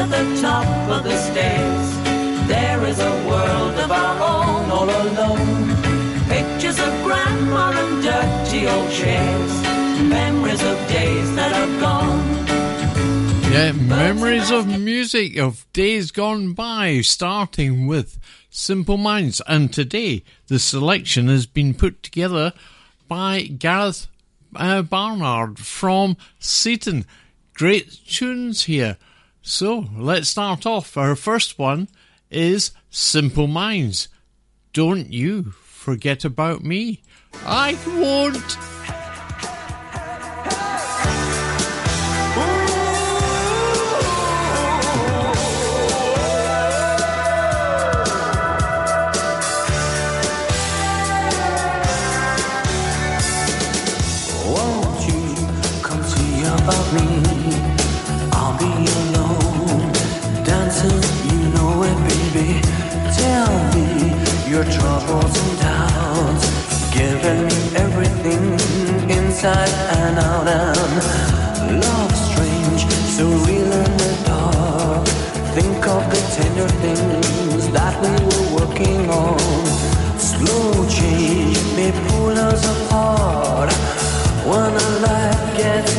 at the top of the stairs. There is a world of our own all alone. Pictures of grandma and dirty old chairs. Memories of days that are gone. Yeah, memories of music of days gone by, starting with Simple Minds. And today, the selection has been put together by Gareth uh, Barnard from Seaton. Great tunes here. So let's start off. Our first one is Simple Minds. Don't you forget about me. I won't. Your troubles and doubts, giving me everything inside and out. And love strange, so real in the dark. Think of the tender things that we were working on. Slow change may pull us apart when a life gets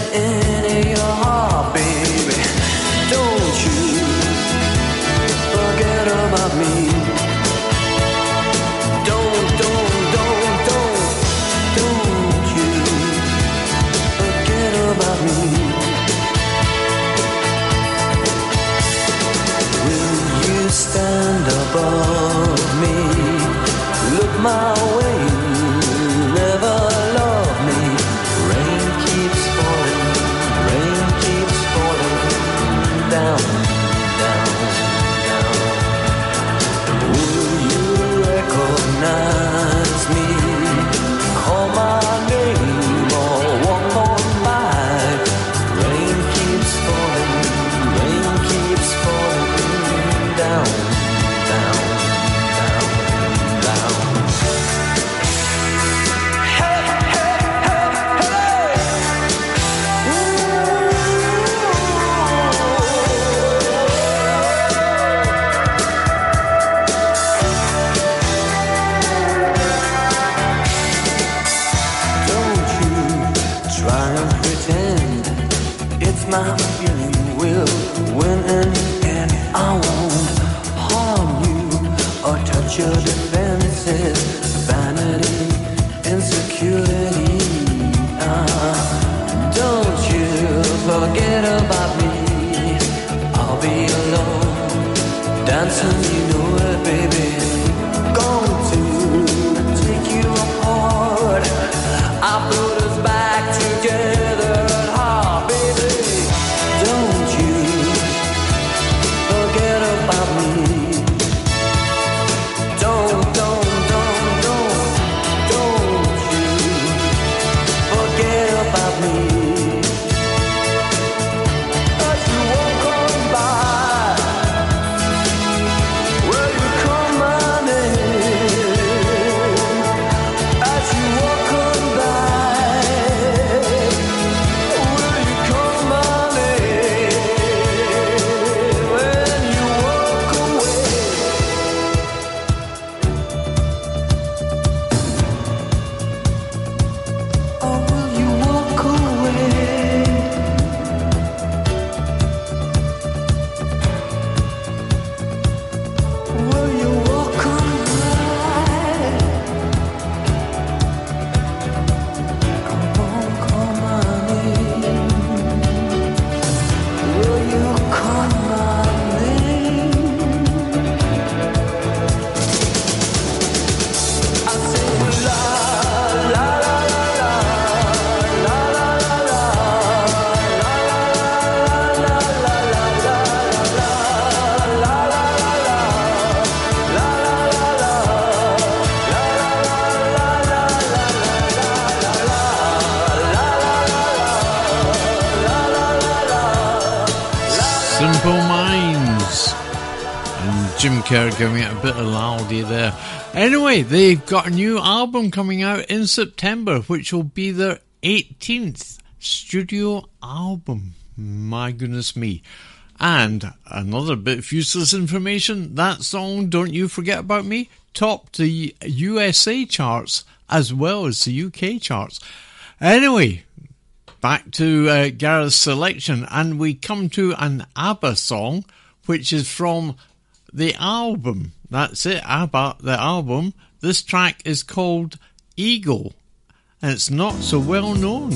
Giving it a bit of loudy there. Anyway, they've got a new album coming out in September, which will be their 18th studio album. My goodness me. And another bit of useless information that song, Don't You Forget About Me, topped the USA charts as well as the UK charts. Anyway, back to uh, Gareth's selection, and we come to an ABBA song, which is from the album. That's it, ABBA, the album. This track is called Eagle, and it's not so well known.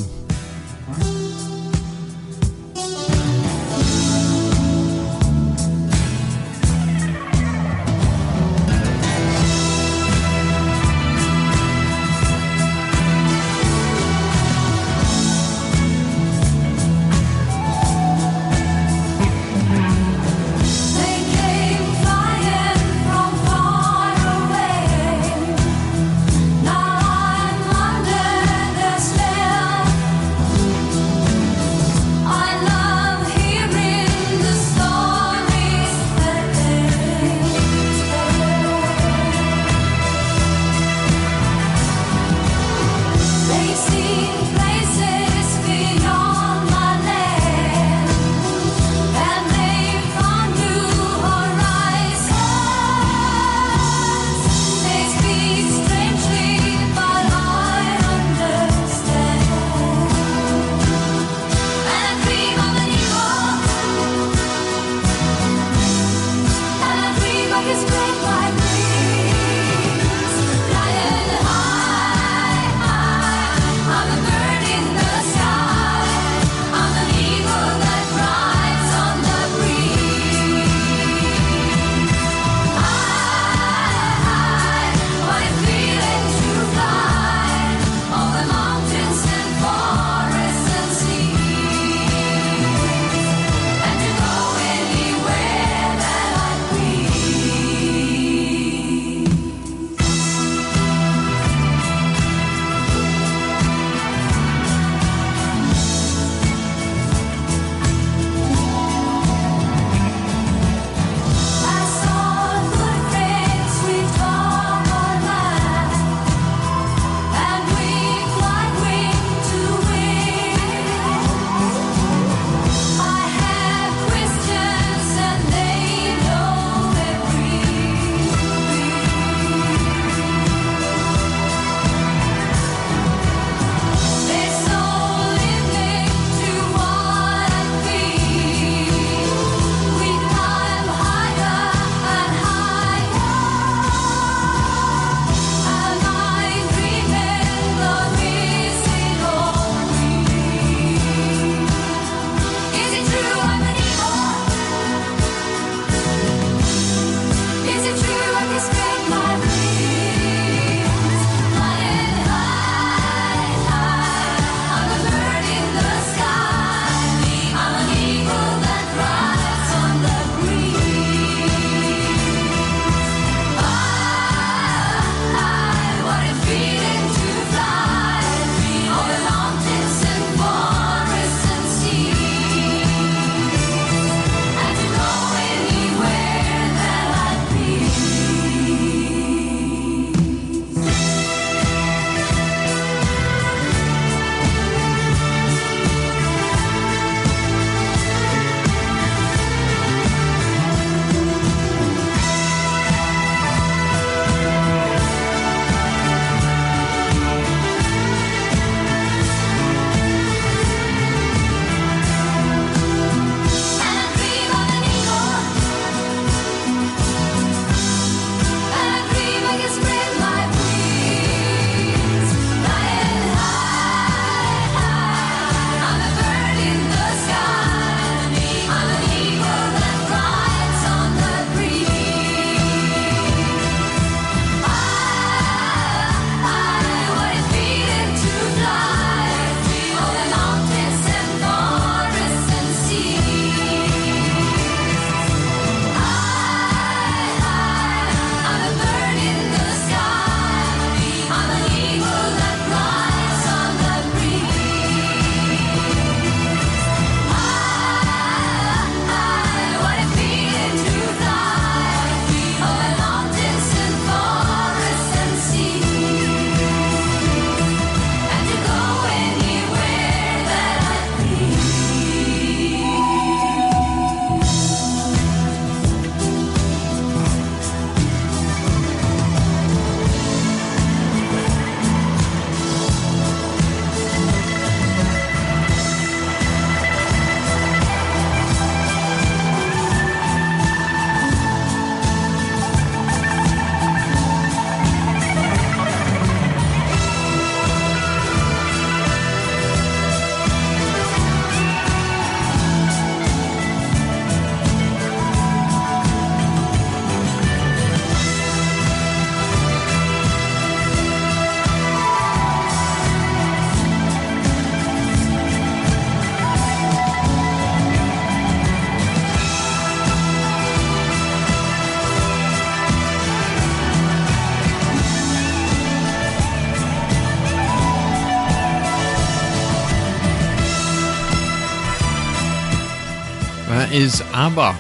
Is ABBA,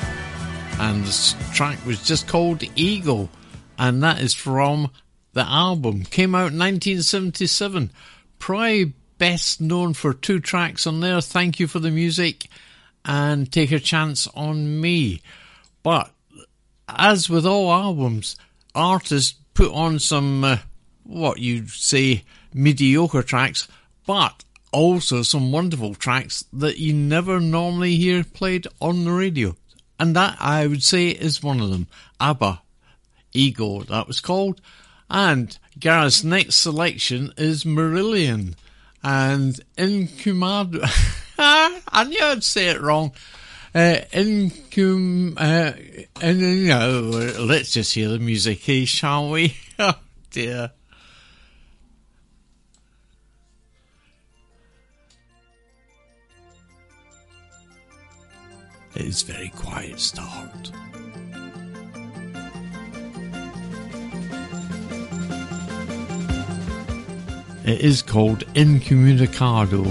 and the track was just called Eagle, and that is from the album. Came out in 1977. Probably best known for two tracks on there Thank You for the Music and Take a Chance on Me. But as with all albums, artists put on some, uh, what you'd say, mediocre tracks, but also some wonderful tracks that you never normally hear played on the radio. And that, I would say, is one of them. ABBA, Eagle, that was called. And Gareth's next selection is Marillion and Incumado. I knew I'd say it wrong. Uh, incum, uh, and, you know, let's just hear the music, shall we? Oh dear. It is very quiet start. It is called Incommunicado.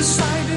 suicide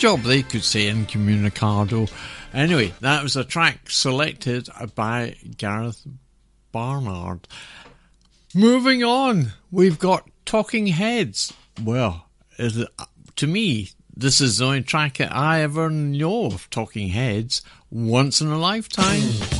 job they could say incommunicado. Anyway, that was a track selected by Gareth Barnard. Moving on, we've got Talking Heads. Well, it, to me, this is the only track I ever know of Talking Heads. Once in a lifetime.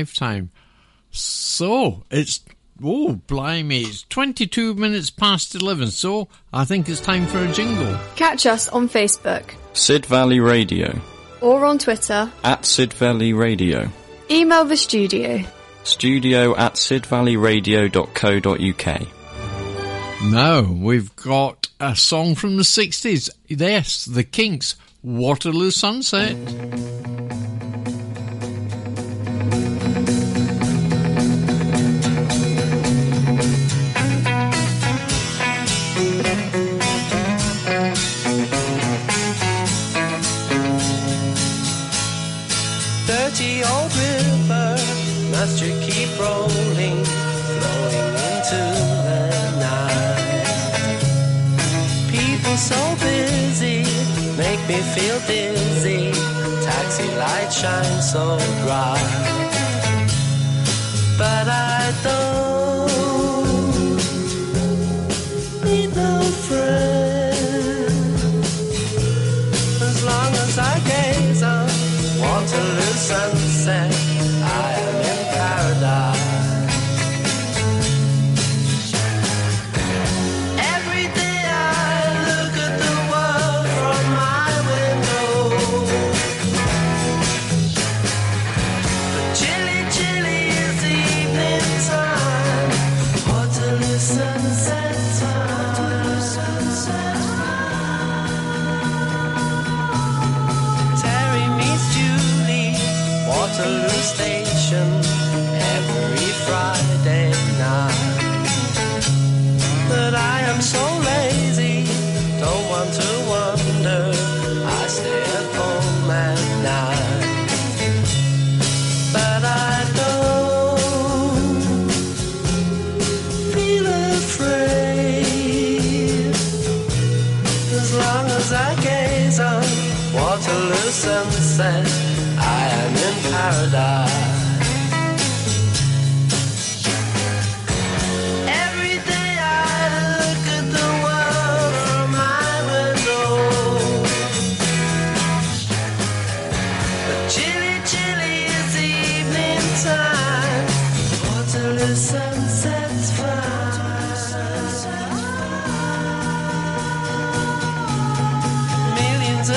Lifetime. So it's oh blimey, it's twenty two minutes past eleven, so I think it's time for a jingle. Catch us on Facebook Sid Valley Radio. or on Twitter. At Sid Valley Radio. Email the studio. Studio at sidvalleyradio.co.uk. Now we've got a song from the sixties. Yes, the Kinks, Waterloo Sunset. Dirty old river, must you keep rolling, flowing into the night? People so busy, make me feel dizzy. Taxi lights shine so bright,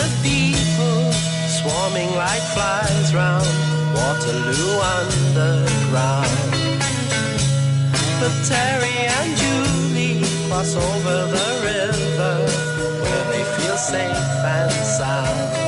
Of people swarming like flies round Waterloo Underground. But Terry and Julie cross over the river where they feel safe and sound.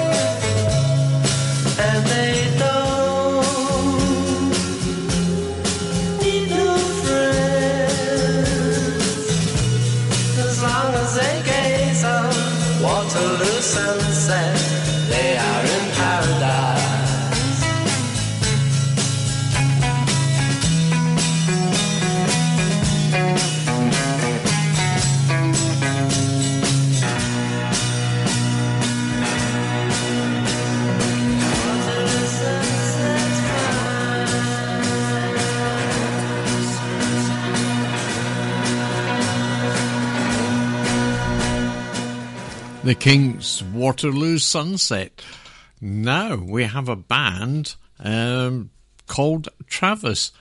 The Kinks, Waterloo Sunset. Now we have a band um, called Travis.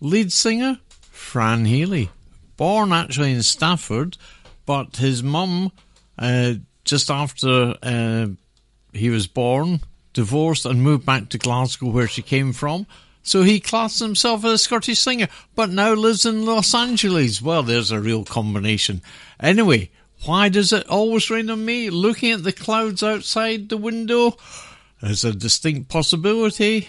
Lead singer, Fran Healy. Born actually in Stafford, but his mum, uh, just after uh, he was born, divorced and moved back to Glasgow where she came from. So he classed himself as a Scottish singer, but now lives in Los Angeles. Well, there's a real combination. Anyway, why does it always rain on me? Looking at the clouds outside the window is a distinct possibility.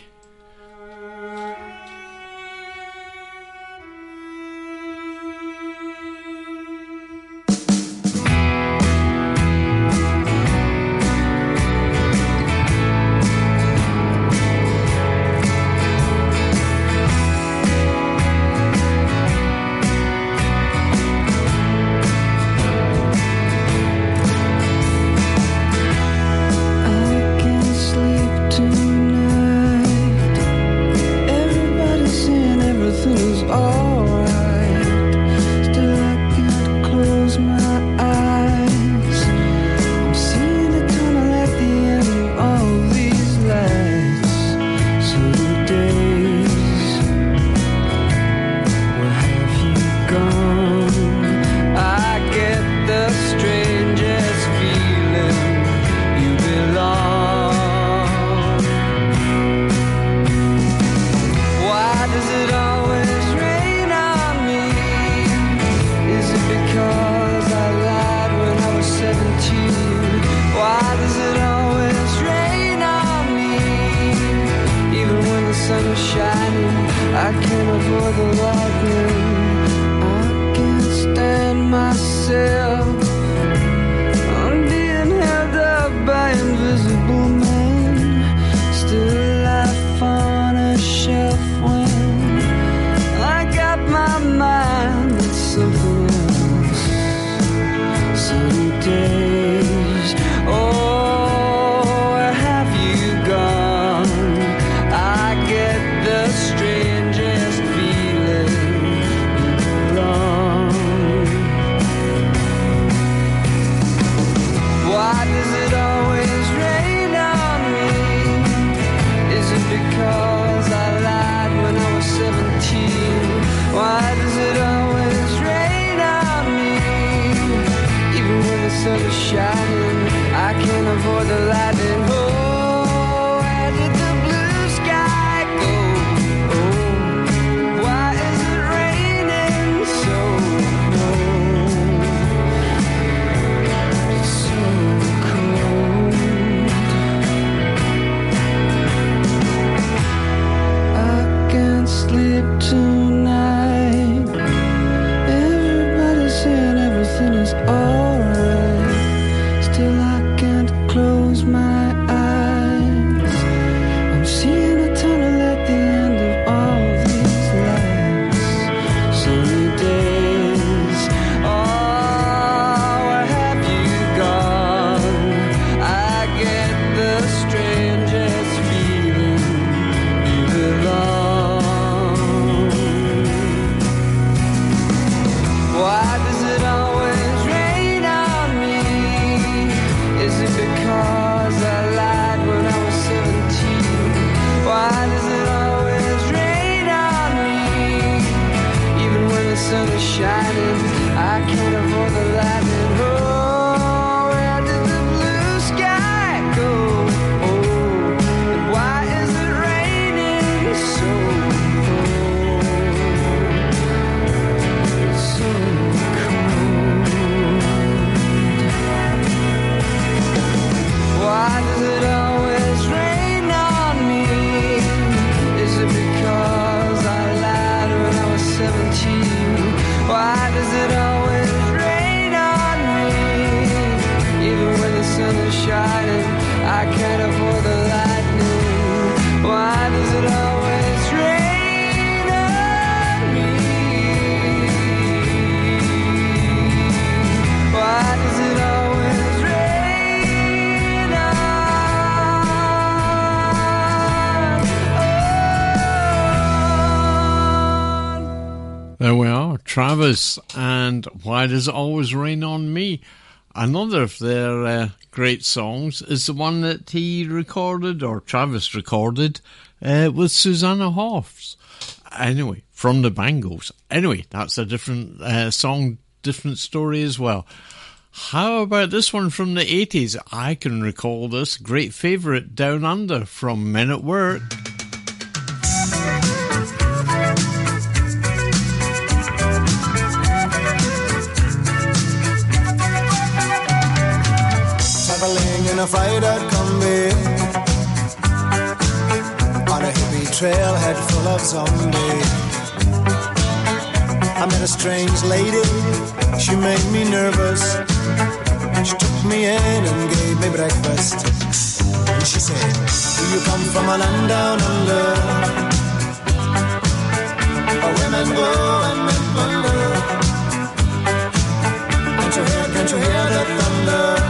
Travis, and Why Does It Always Rain on Me? Another of their uh, great songs is the one that he recorded, or Travis recorded, uh, with Susanna Hoffs. Anyway, from the Bangles. Anyway, that's a different uh, song, different story as well. How about this one from the 80s? I can recall this great favourite, Down Under, from Men at Work. In a freighter Kombi on a hippie trailhead full of zombies. I met a strange lady, she made me nervous. She took me in and gave me breakfast. And she said, Do you come from a land down under? Where women go and men wonder. Can't you hear, can't you hear the thunder?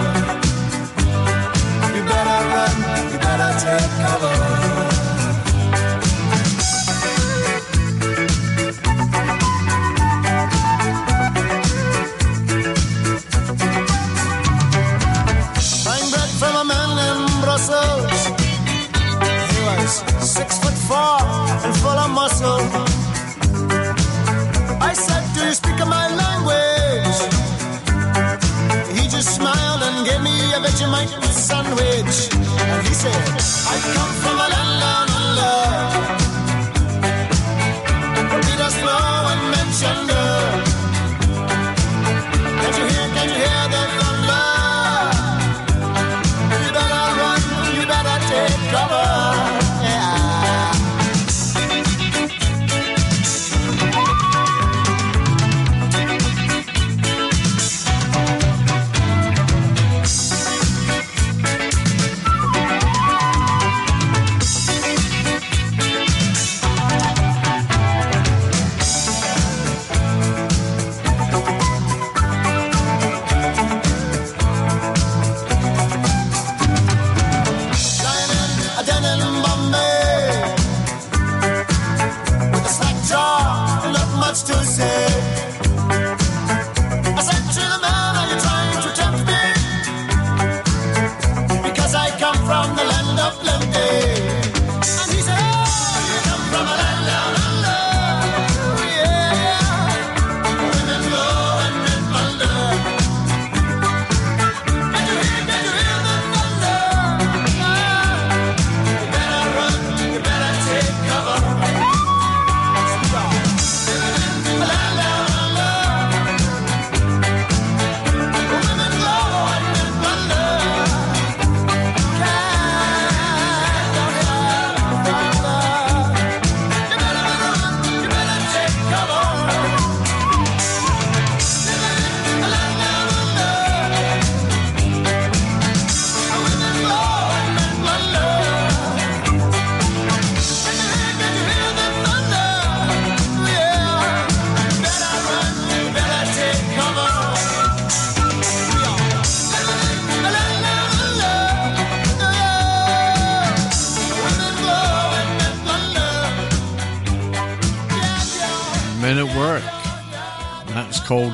He was six foot four and full of muscle. I said, Do you speak my language? Just smiled and gave me a Vegemite sandwich. And he said, I come from a land down under.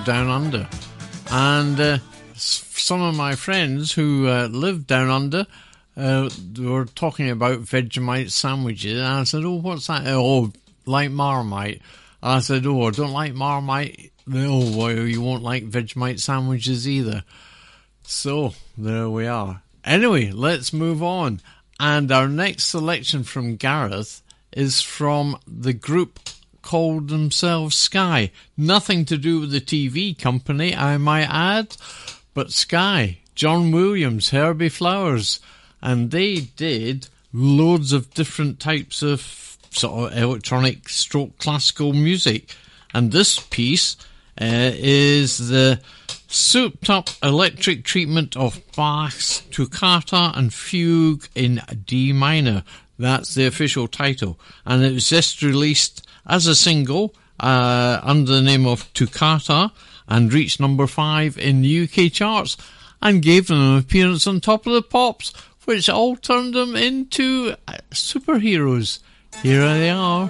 Called Down Under. And uh, some of my friends who uh, live down under uh, were talking about Vegemite sandwiches. And I said, Oh, what's that? Oh, like Marmite. I said, Oh, I don't like Marmite. Oh, well, you won't like Vegemite sandwiches either. So, there we are. Anyway, let's move on. And our next selection from Gareth is from the group called themselves Sky. Nothing to do with the TV company, I might add, but Sky, John Williams, Herbie Flowers, and they did loads of different types of sort of electronic stroke classical music. And this piece uh, is the souped up electric treatment of Bach's Toccata and Fugue in D minor. That's the official title. And it was just released as a single uh, under the name of Toccata and reached number five in the UK charts and gave them an appearance on Top of the Pops, which all turned them into uh, superheroes. Here they are.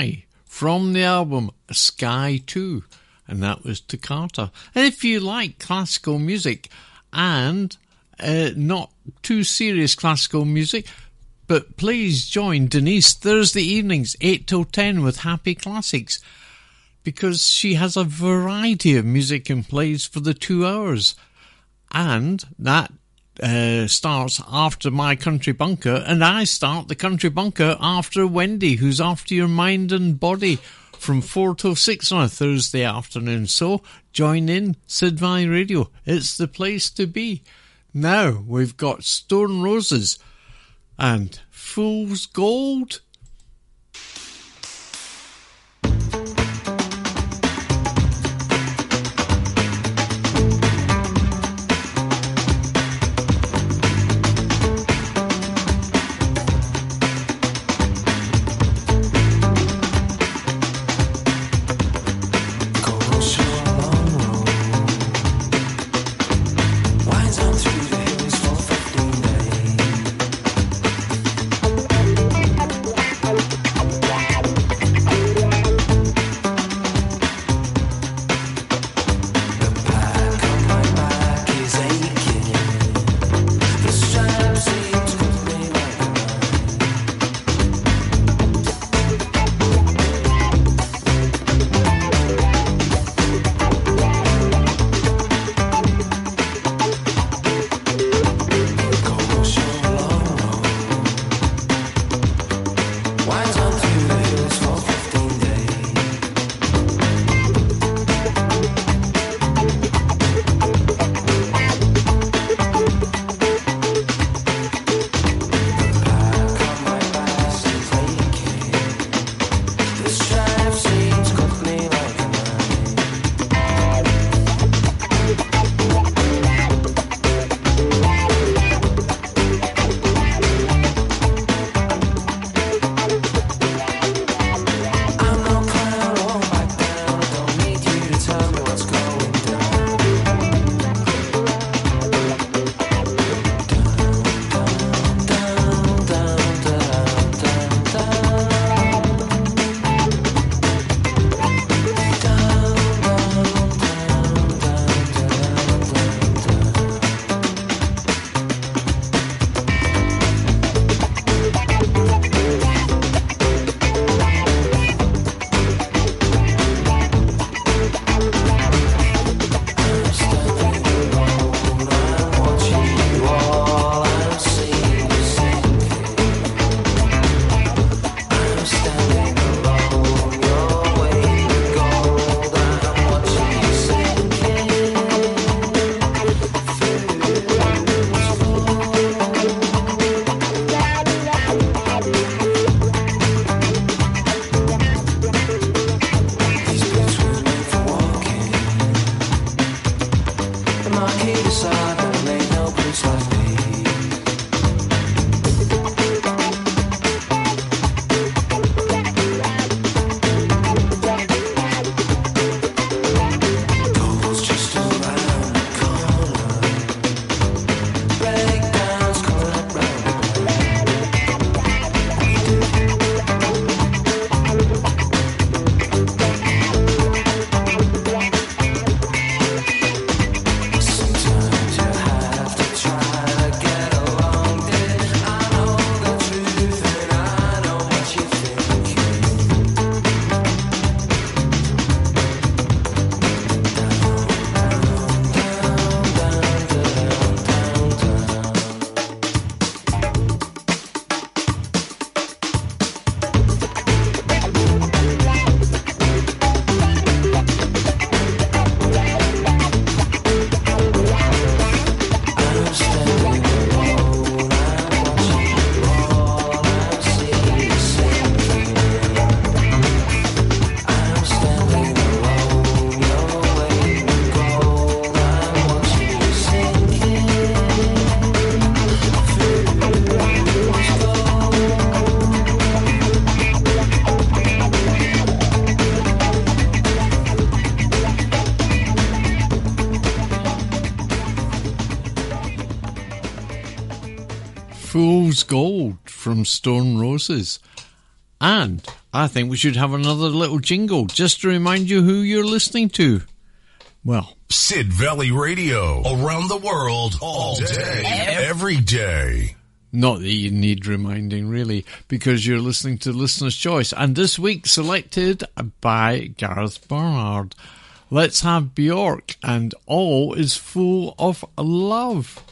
Sky from the album Sky 2, and that was Toccata. And if you like classical music and uh, not too serious classical music, but please join Denise Thursday evenings, 8 till 10 with Happy Classics because she has a variety of music and plays for the two hours. And that uh, starts after my country bunker, and I start the country bunker after Wendy, who's after your mind and body from 4 till 6 on a Thursday afternoon. So join in Sid Valley Radio. It's the place to be. Now we've got Stone Roses and Fool's Gold. Fool's Gold from Stone Roses. And I think we should have another little jingle just to remind you who you're listening to. Well, Sid Valley Radio. Around the world, all day, every day. Not that you need reminding, really, because you're listening to Listener's Choice. And this week, selected by Gareth Barnard. Let's have Bjork, and all is full of love.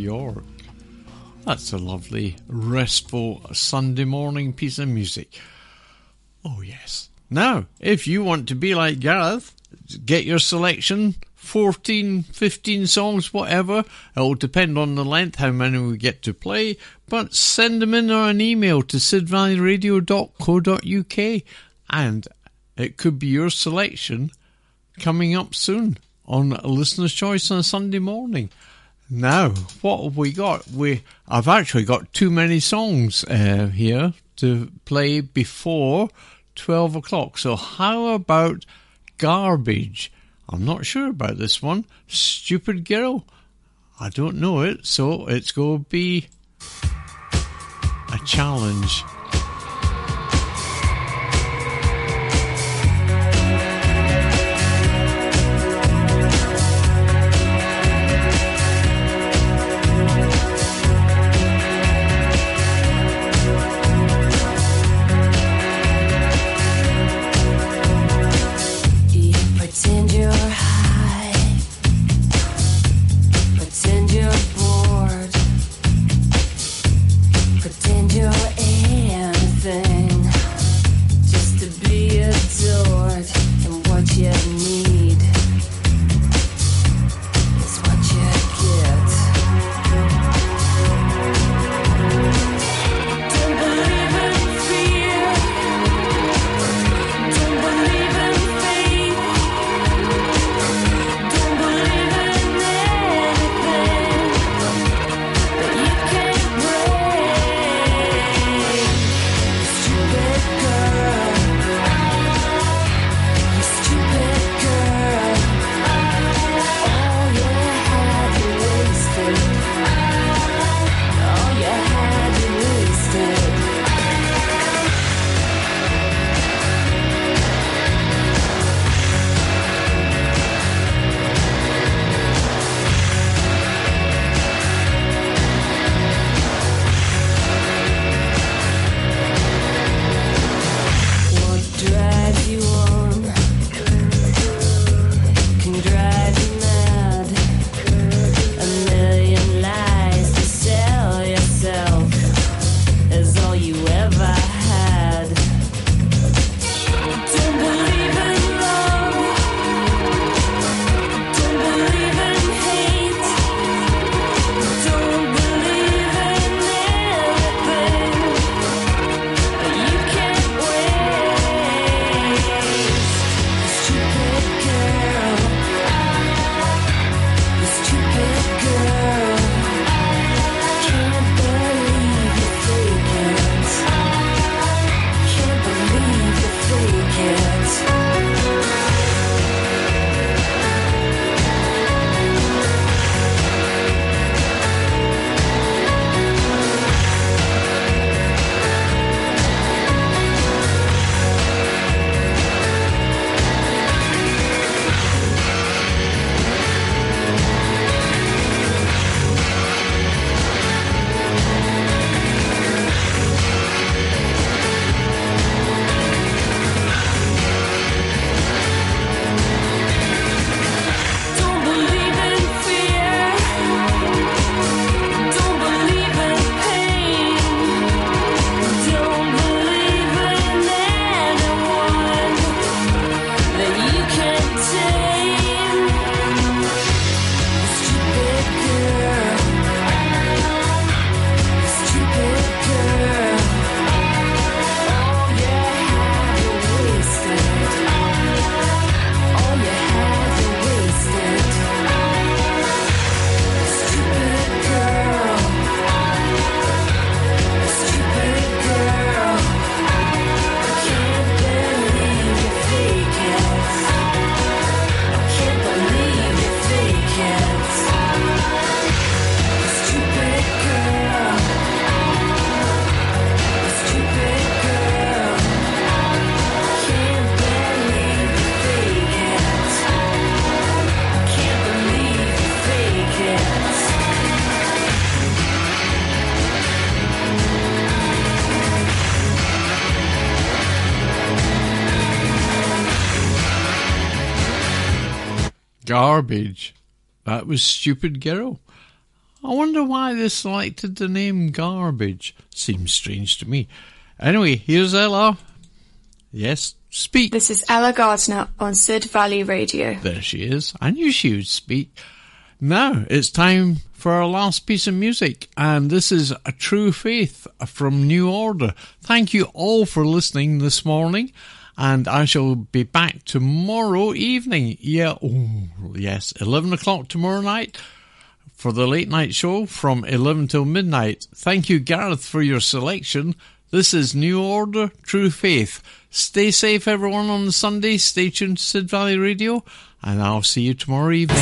Bjork. That's a lovely, restful Sunday morning piece of music. Oh, yes, Now, if you want to be like Gareth, get your selection 14, 15 songs, whatever. It will depend on the length, how many we get to play. But send them in or an email to sidvalleyradio.co.uk and it could be your selection coming up soon on Listener's Choice on a Sunday morning. Now, what have we got? We I've actually got too many songs uh, here to play before twelve o'clock. So how about garbage? I'm not sure about this one. Stupid girl. I don't know it, so it's going to be a challenge. Garbage. That was Stupid Girl. I wonder why they selected the name Garbage. Seems strange to me. Anyway, here's Ella. Yes, speak. This is Ella Gardner on Sid Valley Radio. There she is. I knew she would speak. Now it's time for our last piece of music, and this is A True Faith from New Order. Thank you all for listening this morning, and I shall be back tomorrow evening. Yeah, oh, yes, 11 o'clock tomorrow night for the late night show from 11 till midnight. Thank you, Gareth, for your selection. This is New Order, True Faith. Stay safe, everyone, on Sunday. Stay tuned to Sid Valley Radio, and I'll see you tomorrow evening.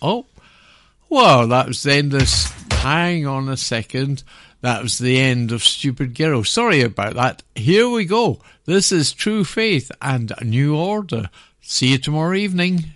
Oh, well, that was the end of. Hang on a second. That was the end of Stupid Girl. Sorry about that. Here we go. This is True Faith and New Order. See you tomorrow evening.